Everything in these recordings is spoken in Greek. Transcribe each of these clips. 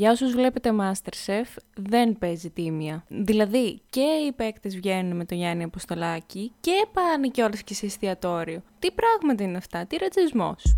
Για όσους βλέπετε Masterchef, δεν παίζει τίμια. Δηλαδή, και οι παίκτες βγαίνουν με τον Γιάννη Αποστολάκη και πάνε κιόλας και σε εστιατόριο. Τι πράγματα είναι αυτά, τι ρατσισμός.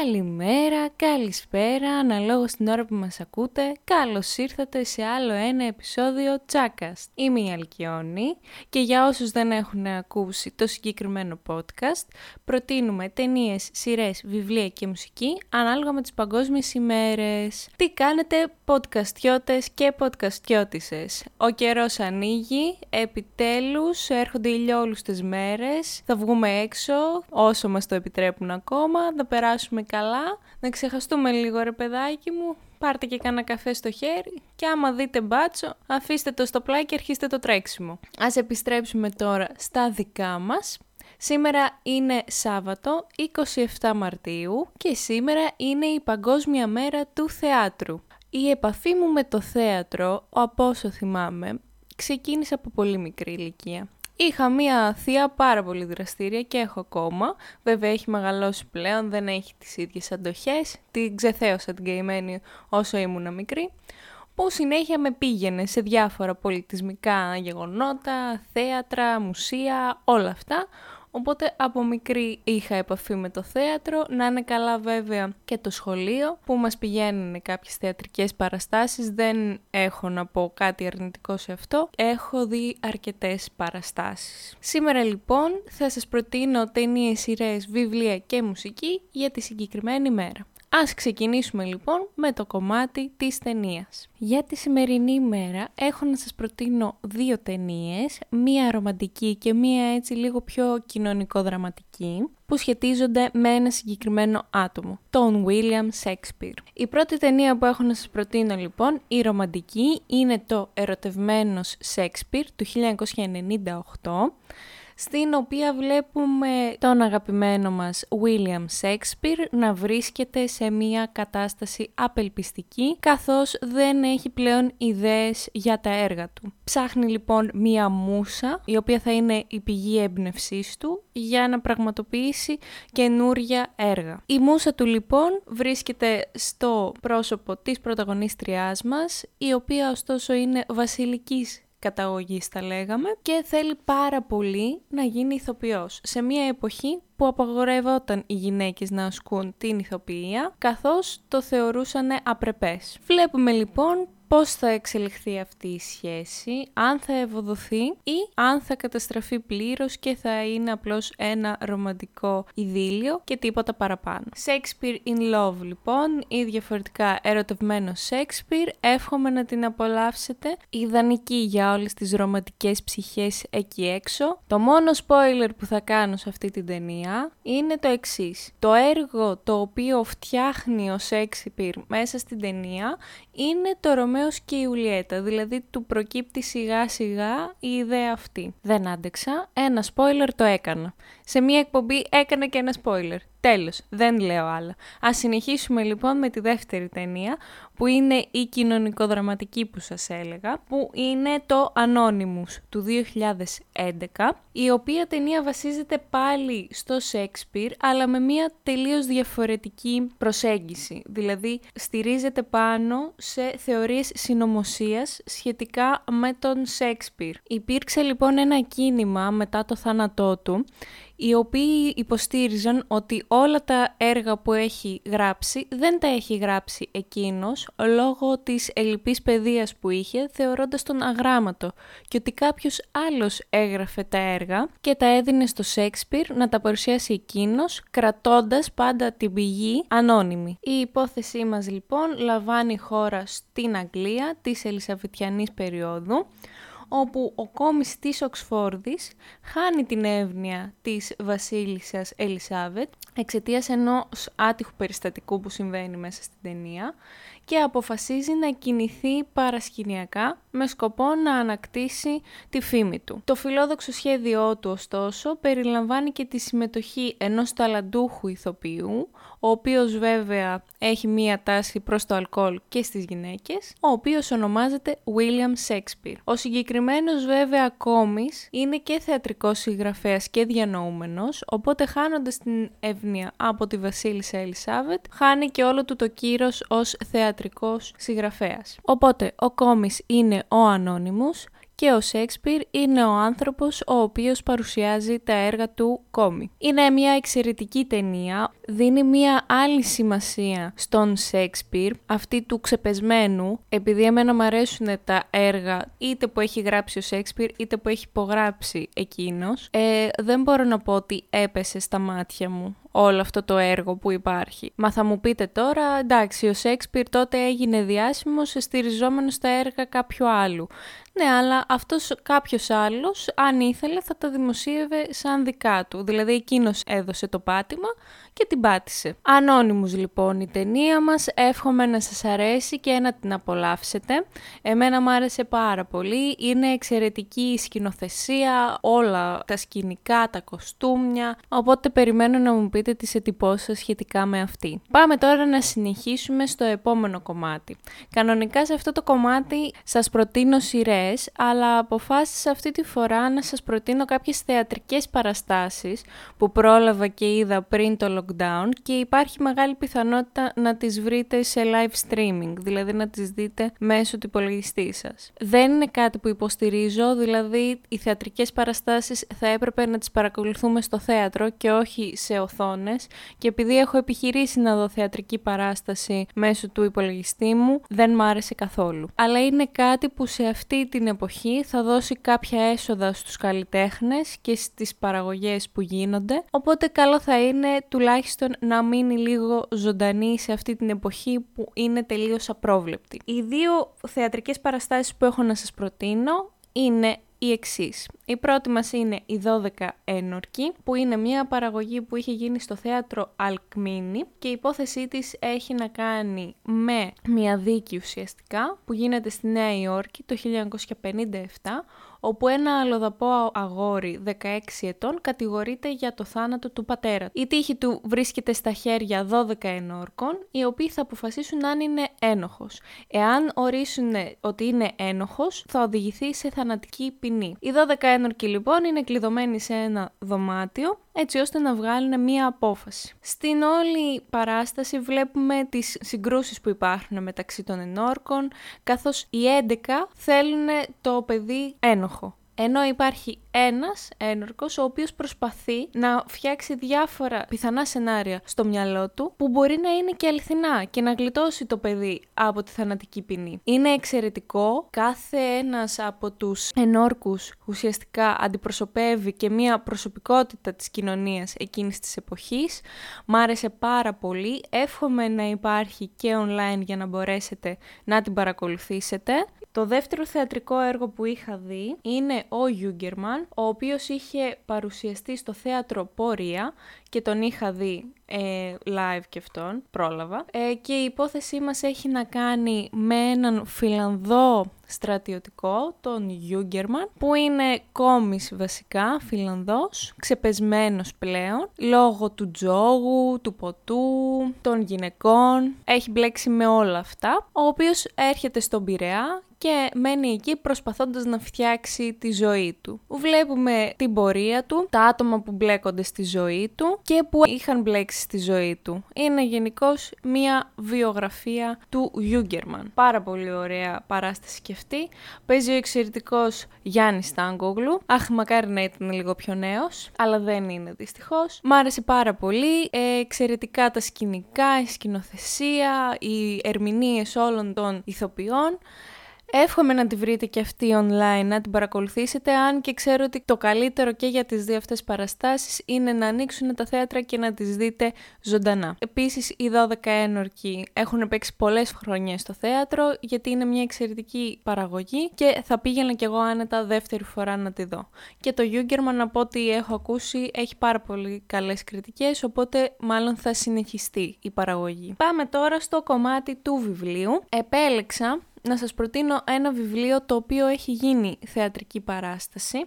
Καλημέρα, καλησπέρα, αναλόγως την ώρα που μας ακούτε, καλώς ήρθατε σε άλλο ένα επεισόδιο Τσάκας. Είμαι η Αλκιόνη και για όσους δεν έχουν ακούσει το συγκεκριμένο podcast, προτείνουμε ταινίες, σειρές, βιβλία και μουσική ανάλογα με τις παγκόσμιες ημέρες. Τι κάνετε podcastιώτες και podcastιώτησες. Ο καιρός ανοίγει, επιτέλους έρχονται ηλιόλουστες μέρες, θα βγούμε έξω όσο μας το επιτρέπουν ακόμα, θα περάσουμε καλά, να ξεχαστούμε λίγο ρε παιδάκι μου, πάρτε και κάνα καφέ στο χέρι και άμα δείτε μπάτσο, αφήστε το στο πλάι και αρχίστε το τρέξιμο. Ας επιστρέψουμε τώρα στα δικά μας. Σήμερα είναι Σάββατο 27 Μαρτίου και σήμερα είναι η Παγκόσμια Μέρα του Θεάτρου. Η επαφή μου με το θέατρο, από όσο θυμάμαι, ξεκίνησε από πολύ μικρή ηλικία. Είχα μία θεία πάρα πολύ δραστήρια και έχω ακόμα. Βέβαια έχει μεγαλώσει πλέον, δεν έχει τις ίδιες αντοχές. Την ξεθέωσα την καημένη όσο ήμουν μικρή. Που συνέχεια με πήγαινε σε διάφορα πολιτισμικά γεγονότα, θέατρα, μουσεία, όλα αυτά. Οπότε από μικρή είχα επαφή με το θέατρο, να είναι καλά βέβαια και το σχολείο που μας πηγαίνουν κάποιες θεατρικές παραστάσεις, δεν έχω να πω κάτι αρνητικό σε αυτό, έχω δει αρκετές παραστάσεις. Σήμερα λοιπόν θα σας προτείνω ταινίες, σειρές, βιβλία και μουσική για τη συγκεκριμένη μέρα. Ας ξεκινήσουμε λοιπόν με το κομμάτι της ταινίας. Για τη σημερινή ημέρα έχω να σας προτείνω δύο ταινίες, μία ρομαντική και μία έτσι λίγο πιο κοινωνικό-δραματική, που σχετίζονται με ένα συγκεκριμένο άτομο, τον William Shakespeare. Η πρώτη ταινία που έχω να σας προτείνω λοιπόν, η ρομαντική, είναι το «Ερωτευμένος Shakespeare» του 1998, στην οποία βλέπουμε τον αγαπημένο μας William Shakespeare να βρίσκεται σε μια κατάσταση απελπιστική καθώς δεν έχει πλέον ιδέες για τα έργα του. Ψάχνει λοιπόν μια μουσα η οποία θα είναι η πηγή έμπνευσής του για να πραγματοποιήσει καινούρια έργα. Η μουσα του λοιπόν βρίσκεται στο πρόσωπο της πρωταγωνίστριάς μας η οποία ωστόσο είναι βασιλικής καταγωγής τα λέγαμε και θέλει πάρα πολύ να γίνει ηθοποιός. Σε μια εποχή που απαγορεύονταν οι γυναίκες να ασκούν την ηθοποιία καθώς το θεωρούσαν απρεπές. Βλέπουμε λοιπόν πώς θα εξελιχθεί αυτή η σχέση, αν θα ευοδοθεί ή αν θα καταστραφεί πλήρως και θα είναι απλώς ένα ρομαντικό ειδήλιο και τίποτα παραπάνω. Shakespeare in Love λοιπόν ή διαφορετικά ερωτευμένο Shakespeare, εύχομαι να την απολαύσετε, ιδανική για όλες τις ρομαντικές ψυχές εκεί έξω. Το μόνο spoiler που θα κάνω σε αυτή την ταινία είναι το εξής. Το έργο το οποίο φτιάχνει ο Shakespeare μέσα στην ταινία είναι το Ρωμαίος και η Ιουλιέτα, δηλαδή του προκύπτει σιγά σιγά η ιδέα αυτή. Δεν άντεξα, ένα spoiler το έκανα. Σε μία εκπομπή έκανα και ένα spoiler. Τέλος, δεν λέω άλλα. Ας συνεχίσουμε λοιπόν με τη δεύτερη ταινία, που είναι η κοινωνικοδραματική που σας έλεγα, που είναι το Anonymous του 2011, η οποία ταινία βασίζεται πάλι στο Shakespeare, αλλά με μια τελείως διαφορετική προσέγγιση. Δηλαδή, στηρίζεται πάνω σε θεωρίες συνωμοσίας σχετικά με τον Shakespeare. Υπήρξε λοιπόν ένα κίνημα μετά το θάνατό του, οι οποίοι υποστήριζαν ότι όλα τα έργα που έχει γράψει δεν τα έχει γράψει εκείνος λόγω της ελλειπής παιδείας που είχε θεωρώντας τον αγράμματο και ότι κάποιος άλλος έγραφε τα έργα και τα έδινε στο Σέξπιρ να τα παρουσιάσει εκείνος κρατώντας πάντα την πηγή ανώνυμη. Η υπόθεσή μας λοιπόν λαμβάνει χώρα στην Αγγλία της Ελισαβητιανής περίοδου όπου ο κόμις της Οξφόρδης χάνει την εύνοια της βασίλισσας Ελισάβετ εξαιτίας ενός άτυχου περιστατικού που συμβαίνει μέσα στην ταινία και αποφασίζει να κινηθεί παρασκηνιακά με σκοπό να ανακτήσει τη φήμη του. Το φιλόδοξο σχέδιό του ωστόσο περιλαμβάνει και τη συμμετοχή ενός ταλαντούχου ηθοποιού, ο ο οποίος βέβαια έχει μία τάση προς το αλκοόλ και στις γυναίκες, ο οποίος ονομάζεται William Shakespeare. Ο συγκεκριμένος βέβαια κόμις είναι και θεατρικός συγγραφέας και διανοούμενος, οπότε χάνοντας την εύνοια από τη βασίλισσα Ελισάβετ, χάνει και όλο του το κύρος ως θεατρικός συγγραφέας. Οπότε ο κόμις είναι ο Ανώνυμος, και ο Σέξπιρ είναι ο άνθρωπος ο οποίος παρουσιάζει τα έργα του κόμι. Είναι μια εξαιρετική ταινία, δίνει μια άλλη σημασία στον Σέξπιρ, αυτή του ξεπεσμένου, επειδή εμένα μου αρέσουν τα έργα είτε που έχει γράψει ο Σέξπιρ είτε που έχει υπογράψει εκείνος. Ε, δεν μπορώ να πω ότι έπεσε στα μάτια μου όλο αυτό το έργο που υπάρχει. Μα θα μου πείτε τώρα, εντάξει, ο Σέξπιρ τότε έγινε διάσημος στηριζόμενος στα έργα κάποιου άλλου. Ναι, αλλά αυτός κάποιος άλλος, αν ήθελε, θα τα δημοσίευε σαν δικά του. Δηλαδή εκείνος έδωσε το πάτημα και την πάτησε. Ανώνυμους λοιπόν η ταινία μας, εύχομαι να σας αρέσει και να την απολαύσετε. Εμένα μου άρεσε πάρα πολύ, είναι εξαιρετική η σκηνοθεσία, όλα τα σκηνικά, τα κοστούμια, οπότε περιμένω να μου πείτε τις εντυπώσεις σας σχετικά με αυτή. Πάμε τώρα να συνεχίσουμε στο επόμενο κομμάτι. Κανονικά σε αυτό το κομμάτι σας προτείνω σειρές, αλλά αποφάσισα αυτή τη φορά να σας προτείνω κάποιες θεατρικές παραστάσεις που πρόλαβα και είδα πριν το lockdown και υπάρχει μεγάλη πιθανότητα να τις βρείτε σε live streaming, δηλαδή να τις δείτε μέσω του υπολογιστή σας. Δεν είναι κάτι που υποστηρίζω, δηλαδή οι θεατρικές παραστάσεις θα έπρεπε να τις παρακολουθούμε στο θέατρο και όχι σε οθόνες και επειδή έχω επιχειρήσει να δω θεατρική παράσταση μέσω του υπολογιστή μου, δεν μ' άρεσε καθόλου. Αλλά είναι κάτι που σε αυτή την εποχή θα δώσει κάποια έσοδα στους καλλιτέχνες και στις παραγωγές που γίνονται, οπότε καλό θα είναι τουλάχιστον τουλάχιστον να μείνει λίγο ζωντανή σε αυτή την εποχή που είναι τελείως απρόβλεπτη. Οι δύο θεατρικές παραστάσεις που έχω να σας προτείνω είναι η εξής. Η πρώτη μας είναι η 12 ένορκη, που είναι μια παραγωγή που είχε γίνει στο θέατρο Αλκμίνη και η υπόθεσή της έχει να κάνει με μια δίκη ουσιαστικά που γίνεται στη Νέα Υόρκη το 1957, όπου ένα αλλοδαπό αγόρι 16 ετών κατηγορείται για το θάνατο του πατέρα. Η τύχη του βρίσκεται στα χέρια 12 ενόρκων, οι οποίοι θα αποφασίσουν αν είναι ένοχος. Εάν ορίσουν ότι είναι ένοχος, θα οδηγηθεί σε θανατική ποινή. Οι 12 ένορκοι λοιπόν είναι κλειδωμένοι σε ένα δωμάτιο έτσι ώστε να βγάλουν μία απόφαση. Στην όλη παράσταση βλέπουμε τις συγκρούσεις που υπάρχουν μεταξύ των ενόρκων, καθώς οι 11 θέλουν το παιδί ένοχο. Ενώ υπάρχει ένας ένορκος ο οποίος προσπαθεί να φτιάξει διάφορα πιθανά σενάρια στο μυαλό του που μπορεί να είναι και αληθινά και να γλιτώσει το παιδί από τη θανατική ποινή. Είναι εξαιρετικό, κάθε ένας από τους ενόρκους ουσιαστικά αντιπροσωπεύει και μία προσωπικότητα της κοινωνίας εκείνης της εποχής. Μ' άρεσε πάρα πολύ, εύχομαι να υπάρχει και online για να μπορέσετε να την παρακολουθήσετε. Το δεύτερο θεατρικό έργο που είχα δει είναι ο Γιούγκερμαν, ο οποίος είχε παρουσιαστεί στο θέατρο Πόρια και τον είχα δει ε, live και αυτόν, πρόλαβα. Ε, και η υπόθεσή μας έχει να κάνει με έναν Φιλανδό στρατιωτικό, τον Γιούγκερμαν, που είναι κόμις βασικά, Φιλανδός, ξεπεσμένος πλέον, λόγω του τζόγου, του ποτού, των γυναικών, έχει μπλέξει με όλα αυτά, ο οποίος έρχεται στον Πειραιά και μένει εκεί προσπαθώντας να φτιάξει τη ζωή του. Βλέπουμε την πορεία του, τα άτομα που μπλέκονται στη ζωή του και που είχαν μπλέξει στη ζωή του. Είναι γενικώς μία βιογραφία του Γιούγκερμαν. Πάρα πολύ ωραία παράσταση και αυτή. Παίζει ο εξαιρετικός Γιάννης Στάγκογλου. Αχ, μακάρι να ήταν λίγο πιο νέος, αλλά δεν είναι δυστυχώς. Μ' άρεσε πάρα πολύ. Ε, εξαιρετικά τα σκηνικά, η σκηνοθεσία, οι ερμηνείες όλων των ηθοποιών. Εύχομαι να τη βρείτε και αυτή online, να την παρακολουθήσετε, αν και ξέρω ότι το καλύτερο και για τις δύο αυτές παραστάσεις είναι να ανοίξουν τα θέατρα και να τις δείτε ζωντανά. Επίσης, οι 12 ένορκοι έχουν παίξει πολλές χρονιές στο θέατρο, γιατί είναι μια εξαιρετική παραγωγή και θα πήγαινα κι εγώ άνετα δεύτερη φορά να τη δω. Και το Γιούγκερμαν, από ό,τι έχω ακούσει, έχει πάρα πολύ καλές κριτικές, οπότε μάλλον θα συνεχιστεί η παραγωγή. Πάμε τώρα στο κομμάτι του βιβλίου. Επέλεξα να σας προτείνω ένα βιβλίο το οποίο έχει γίνει θεατρική παράσταση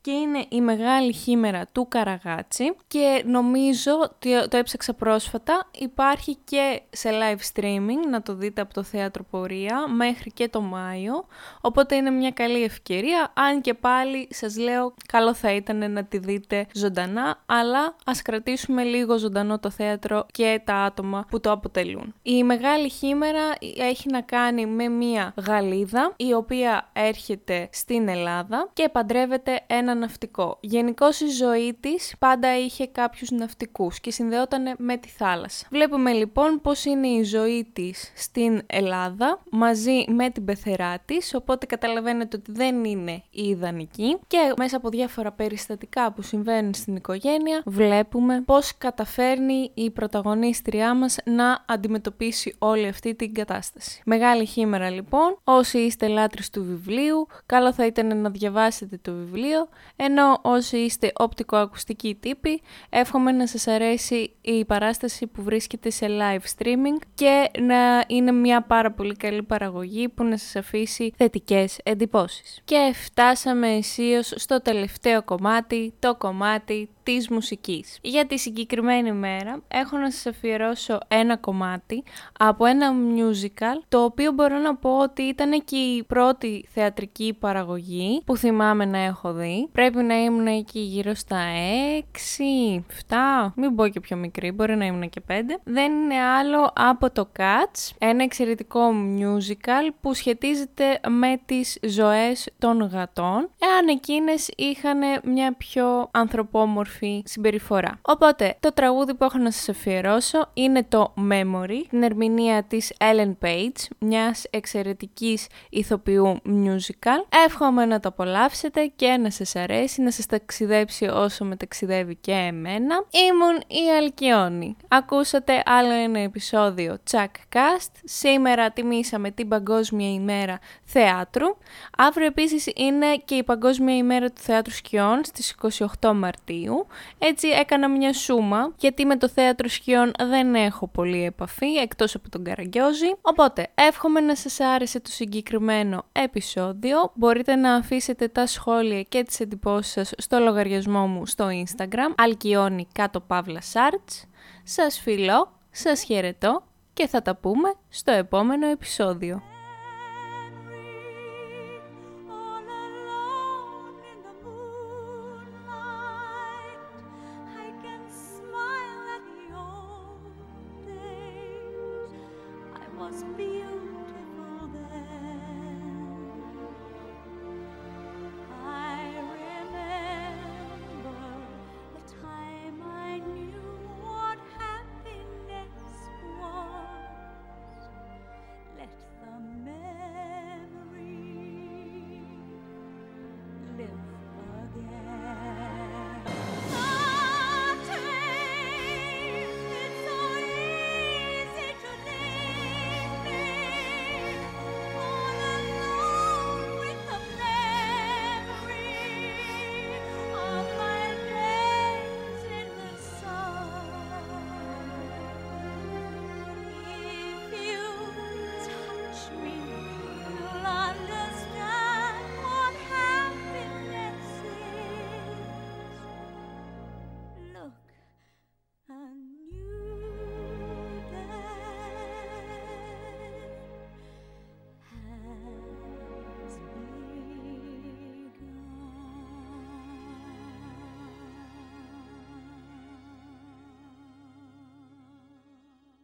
και είναι η μεγάλη χήμερα του Καραγάτσι. Και νομίζω ότι το έψαξα πρόσφατα, υπάρχει και σε live streaming, να το δείτε από το Θέατρο Πορεία μέχρι και το Μάιο, οπότε είναι μια καλή ευκαιρία, αν και πάλι σας λέω καλό θα ήταν να τη δείτε ζωντανά, αλλά ας κρατήσουμε λίγο ζωντανό το θέατρο και τα άτομα που το αποτελούν. Η μεγάλη χήμερα έχει να κάνει με μια Γαλλίδα η οποία έρχεται στην Ελλάδα και παντρεύεται ένα ναυτικό. Γενικώ η ζωή της πάντα είχε κάποιους ναυτικούς και συνδεόταν με τη θάλασσα. Βλέπουμε λοιπόν πώς είναι η ζωή της στην Ελλάδα μαζί με την πεθερά της, οπότε καταλαβαίνετε ότι δεν είναι η ιδανική και μέσα από διάφορα περιστατικά που συμβαίνουν στην οικογένεια βλέπουμε πώς καταφέρνει η πρωταγωνίστριά μας να αντιμετωπίσει όλη αυτή την κατάσταση. Μεγάλη χήμερα λοιπόν, όσοι είστε λάτρεις του βιβλίου, καλό θα ήταν να διαβάσετε το βιβλίο, ενώ όσοι είστε οπτικοακουστικοί τύποι, εύχομαι να σας αρέσει η παράσταση που βρίσκεται σε live streaming και να είναι μια πάρα πολύ καλή παραγωγή που να σας αφήσει θετικές εντυπώσεις. Και φτάσαμε αισίως στο τελευταίο κομμάτι, το κομμάτι της μουσικής. Για τη συγκεκριμένη μέρα έχω να σας αφιερώσω ένα κομμάτι από ένα musical το οποίο μπορώ να πω ότι ήταν και η πρώτη θεατρική παραγωγή που θυμάμαι να έχω δει. Πρέπει να ήμουν εκεί γύρω στα 6, 7, μην πω και πιο μικρή, μπορεί να ήμουν και 5. Δεν είναι άλλο από το Cats, ένα εξαιρετικό musical που σχετίζεται με τις ζωές των γατών, εάν εκείνες είχαν μια πιο ανθρωπόμορφη συμπεριφορά. Οπότε, το τραγούδι που έχω να σας αφιερώσω είναι το Memory, την ερμηνεία της Ellen Page, μιας εξαιρετικής ηθοποιού musical. Εύχομαι να το απολαύσετε και να σας αρέσει, να σας ταξιδέψει όσο με ταξιδεύει και εμένα. Ήμουν η Αλκιόνη. Ακούσατε άλλο ένα επεισόδιο Chuck Cast. Σήμερα τιμήσαμε την Παγκόσμια ημέρα θεάτρου. Αύριο επίσης είναι και η Παγκόσμια ημέρα του θεάτρου σκιών στις 28 Μαρτίου. Έτσι έκανα μια σούμα, γιατί με το θέατρο σκιών δεν έχω πολύ επαφή, εκτός από τον Καραγκιόζη. Οπότε, εύχομαι να σας άρεσε το συγκεκριμένο επεισόδιο. Μπορείτε να αφήσετε τα σχόλια και τις εντυπώσεις σας στο λογαριασμό μου στο Instagram, αλκιόνι κάτω παύλα σάρτς. Σας φιλώ, σας χαιρετώ και θα τα πούμε στο επόμενο επεισόδιο. Must be